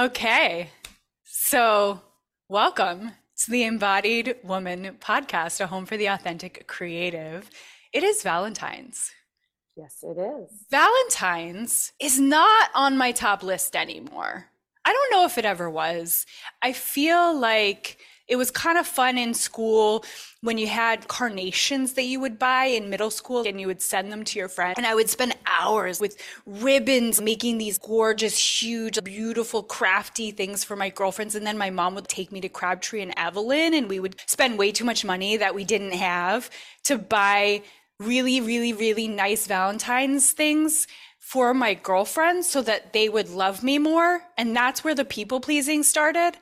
Okay. So, welcome to the Embodied Woman podcast, a home for the authentic creative. It is Valentine's. Yes, it is. Valentine's is not on my top list anymore. I don't know if it ever was. I feel like it was kind of fun in school when you had carnations that you would buy in middle school and you would send them to your friend. And I would spend hours with ribbons making these gorgeous, huge, beautiful, crafty things for my girlfriends. And then my mom would take me to Crabtree and Evelyn and we would spend way too much money that we didn't have to buy really, really, really nice Valentine's things for my girlfriends so that they would love me more. And that's where the people pleasing started.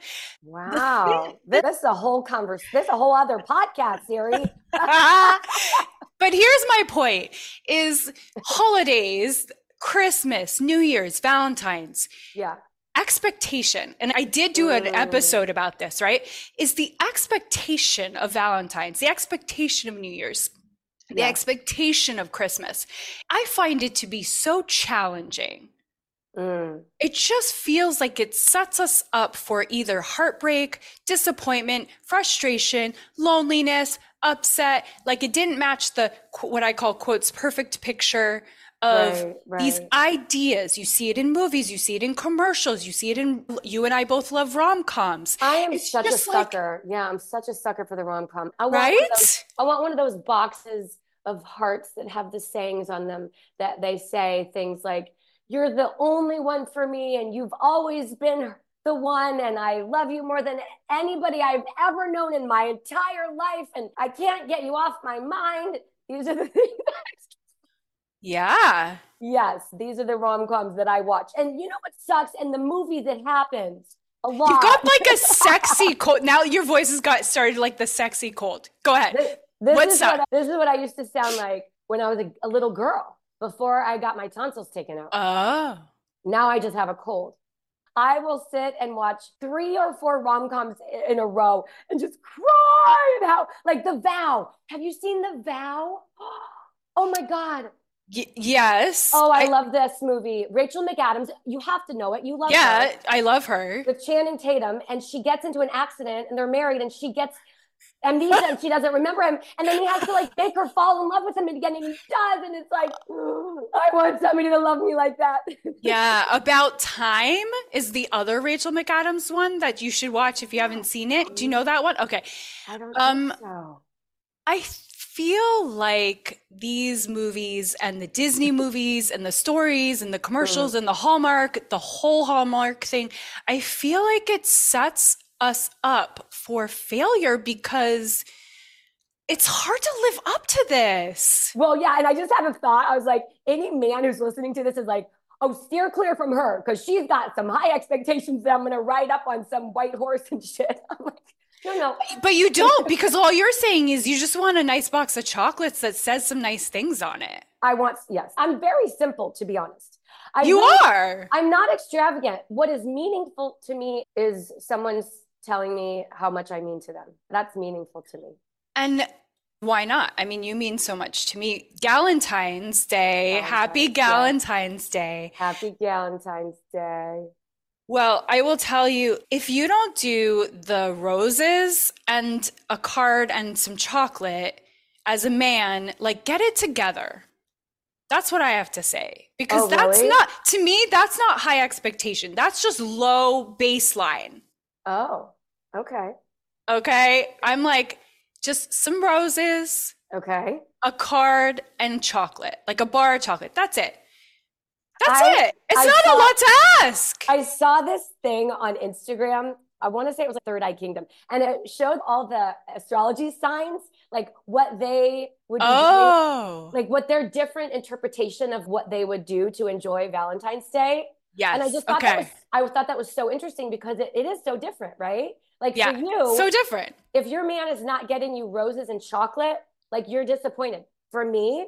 Wow. this is a whole conversation. This is a whole other podcast series. but here's my point is holidays, Christmas, New Year's, Valentine's. Yeah. Expectation, and I did do an mm. episode about this, right? Is the expectation of Valentine's, the expectation of New Year's, the yeah. expectation of Christmas. I find it to be so challenging. Mm. It just feels like it sets us up for either heartbreak, disappointment, frustration, loneliness, upset. Like it didn't match the what I call quotes perfect picture of right, right. these ideas. You see it in movies, you see it in commercials, you see it in you and I both love rom coms. I am it's such a sucker. Like, yeah, I'm such a sucker for the rom com. Right? Those, I want one of those boxes of hearts that have the sayings on them that they say things like, You're the only one for me, and you've always been the one, and I love you more than anybody I've ever known in my entire life, and I can't get you off my mind. These are the things. Yeah. Yes, these are the rom coms that I watch. And you know what sucks? And the movies it happens a lot. You've got like a sexy cold. Now your voice has got started like the sexy cold. Go ahead. This What's is up? What, this is what I used to sound like when I was a, a little girl before I got my tonsils taken out. Oh. Now I just have a cold. I will sit and watch three or four rom coms in a row and just cry about like The Vow. Have you seen The Vow? Oh my God. Y- yes. Oh, I, I, love this movie. Rachel McAdams. You have to know it. You love yeah, her. Yeah, I love her. With Channing Tatum, and she gets into an accident, and they're married, and she gets amnesia and she doesn't remember him. And then he has to like make her fall in love with him again and he does. And it's like, I want somebody to love me like that. yeah. About Time is the other Rachel McAdams one that you should watch if you haven't seen it. Do you know that one? Okay. I don't um, so. I feel like these movies and the Disney movies and the stories and the commercials mm. and the Hallmark, the whole Hallmark thing, I feel like it sets us up for failure because it's hard to live up to this. Well, yeah. And I just have a thought. I was like, any man who's listening to this is like, oh, steer clear from her because she's got some high expectations that I'm going to ride up on some white horse and shit. I'm like, no, no. But you don't because all you're saying is you just want a nice box of chocolates that says some nice things on it. I want, yes. I'm very simple, to be honest. I you really, are. I'm not extravagant. What is meaningful to me is someone's telling me how much I mean to them. That's meaningful to me. And why not? I mean, you mean so much to me. Galentine's Day. Galentine's Happy Galentine's Day. Happy Galentine's Day. Well, I will tell you if you don't do the roses and a card and some chocolate as a man, like get it together. That's what I have to say. Because oh, that's really? not, to me, that's not high expectation. That's just low baseline. Oh, okay. Okay. I'm like, just some roses. Okay. A card and chocolate, like a bar of chocolate. That's it. That's I, it. It's I not saw, a lot to ask. I saw this thing on Instagram. I want to say it was like Third Eye Kingdom, and it showed all the astrology signs, like what they would oh. Doing, like what their different interpretation of what they would do to enjoy Valentine's Day. Yes. And I just thought okay. that was I thought that was so interesting because it, it is so different, right? Like yeah, for you, so different. If your man is not getting you roses and chocolate, like you're disappointed. For me,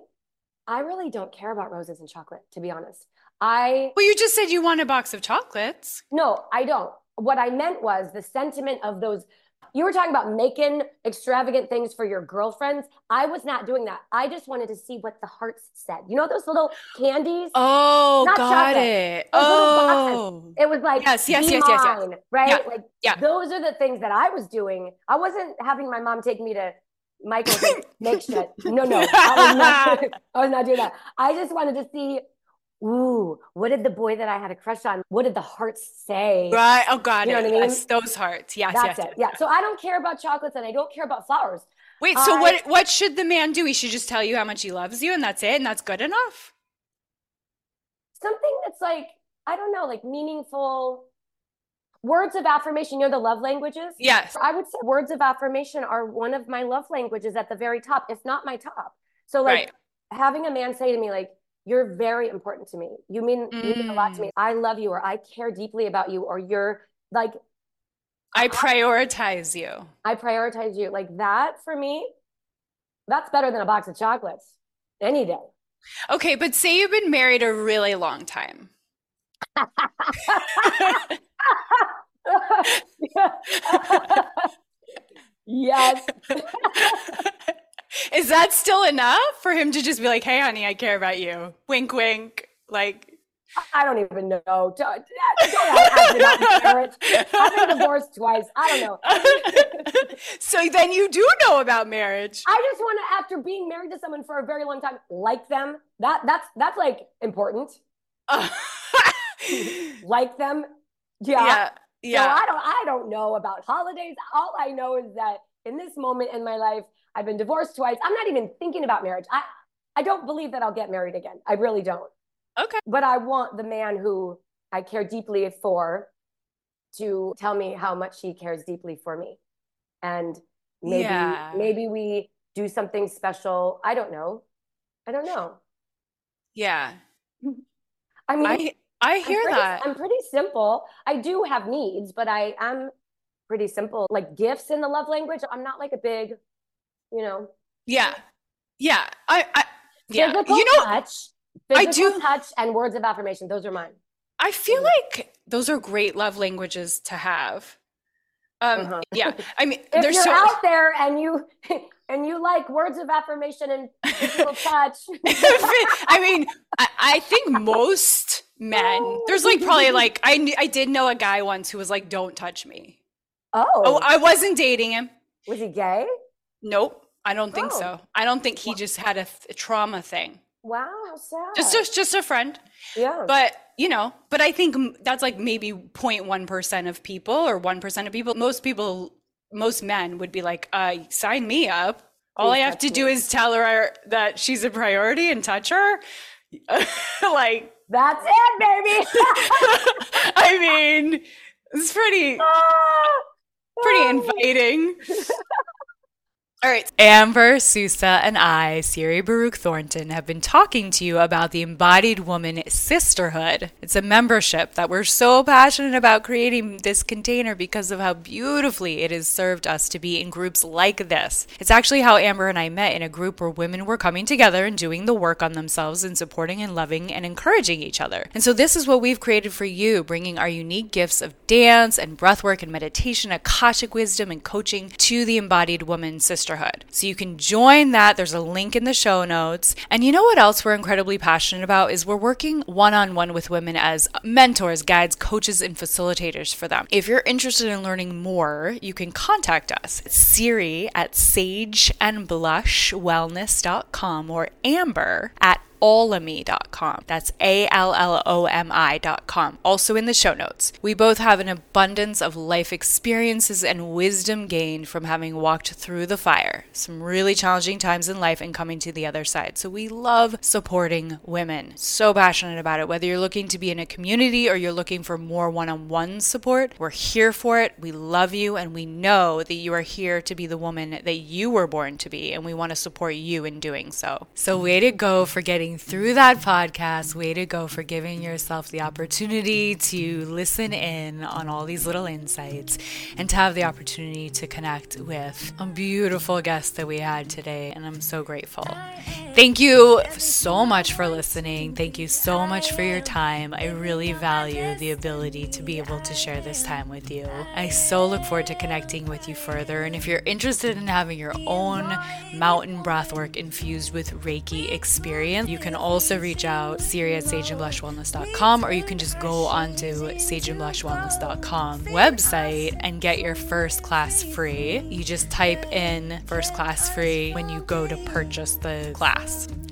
I really don't care about roses and chocolate, to be honest. I Well, you just said you want a box of chocolates. No, I don't. What I meant was the sentiment of those You were talking about making extravagant things for your girlfriends. I was not doing that. I just wanted to see what the hearts said. You know those little candies? Oh, not got chocolate. it. Oh, it was like yes, yes, yes, yes, yes, right? Yeah. Like yeah. those are the things that I was doing. I wasn't having my mom take me to Michael make shit. No, no, I was, not, I was not doing that. I just wanted to see ooh, what did the boy that I had a crush on, what did the hearts say? Right. Oh, God. You know what I mean? Yes, those hearts. Yes, That's yes, it. Yes, yeah. So I don't care about chocolates and I don't care about flowers. Wait, so I, what what should the man do? He should just tell you how much he loves you and that's it and that's good enough? Something that's like, I don't know, like meaningful words of affirmation. You know the love languages? Yes. I would say words of affirmation are one of my love languages at the very top, if not my top. So like right. having a man say to me like, you're very important to me. You mean mm. you mean a lot to me. I love you or I care deeply about you or you're like I prioritize you. I prioritize you. Like that for me, that's better than a box of chocolates any day. Okay, but say you've been married a really long time. yes. Is that still enough for him to just be like, "Hey, honey, I care about you"? Wink, wink. Like, I don't even know. Don't, don't ask about marriage. I've been divorced twice. I don't know. so then you do know about marriage. I just want to, after being married to someone for a very long time, like them. That that's that's like important. like them. Yeah. Yeah. Yeah. So I don't I don't know about holidays. All I know is that in this moment in my life, I've been divorced twice. I'm not even thinking about marriage. I, I don't believe that I'll get married again. I really don't. Okay. But I want the man who I care deeply for to tell me how much he cares deeply for me. And maybe yeah. maybe we do something special. I don't know. I don't know. Yeah. I mean I I hear I'm pretty, that. I'm pretty simple. I do have needs, but I am pretty simple. Like gifts in the love language, I'm not like a big you know. Yeah. Yeah. I, I yeah. Physical you know, touch, I do touch and words of affirmation. Those are mine. I feel mm-hmm. like those are great love languages to have. Um, uh-huh. yeah. I mean, if there's you're so out there and you and you like words of affirmation and physical touch. I mean, I, I, think most men. There's like probably like I I did know a guy once who was like, "Don't touch me." Oh. Oh, I wasn't dating him. Was he gay? Nope. I don't think oh. so. I don't think he just had a, a trauma thing. Wow, how sad. Just, just, just a friend. Yeah. But you know, but I think that's like maybe 0.1 percent of people or one percent of people. Most people, most men would be like, uh, "Sign me up." All Please I have to me. do is tell her that she's a priority and touch her. like that's it, baby. I mean, it's pretty, pretty inviting. All right. Amber Susa and I, Siri Baruc Thornton, have been talking to you about the Embodied Woman Sisterhood. It's a membership that we're so passionate about creating this container because of how beautifully it has served us to be in groups like this. It's actually how Amber and I met in a group where women were coming together and doing the work on themselves and supporting and loving and encouraging each other. And so this is what we've created for you, bringing our unique gifts of dance and breathwork and meditation, Akashic wisdom and coaching to the Embodied Woman Sisterhood. Sisterhood. So you can join that. There's a link in the show notes. And you know what else we're incredibly passionate about is we're working one on one with women as mentors, guides, coaches, and facilitators for them. If you're interested in learning more, you can contact us. It's Siri at sageandblushwellness.com or Amber at allomi.com. That's A L L O M I.com. Also in the show notes. We both have an abundance of life experiences and wisdom gained from having walked through the fire, some really challenging times in life and coming to the other side. So we love supporting women. So passionate about it. Whether you're looking to be in a community or you're looking for more one on one support, we're here for it. We love you and we know that you are here to be the woman that you were born to be, and we want to support you in doing so. So, way to go for getting through that podcast. Way to go for giving yourself the opportunity to listen in on all these little insights and to have the opportunity to connect with a beautiful guest that we had today. And I'm so grateful. Thank you so much for listening. Thank you so much for your time. I really value the ability to be able to share this time with you. I so look forward to connecting with you further. And if you're interested in having your own mountain breathwork infused with Reiki experience, you can also reach out Siri at sageandblushwellness.com or you can just go onto sageandblushwellness.com website and get your first class free. You just type in first class free when you go to purchase the class.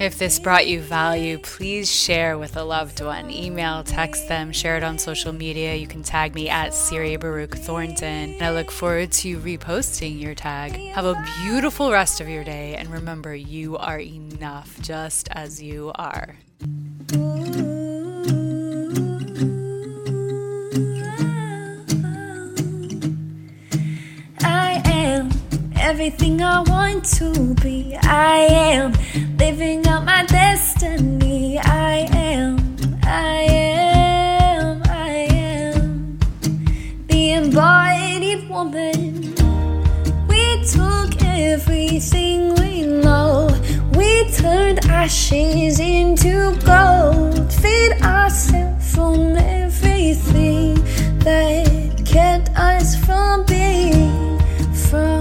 If this brought you value, please share with a loved one. Email, text them, share it on social media. You can tag me at Siri Baruc Thornton. And I look forward to reposting your tag. Have a beautiful rest of your day. And remember, you are enough just as you are. I am everything I want to be. I am everything we know. We turned ashes into gold, Feed ourselves from everything that kept us from being from.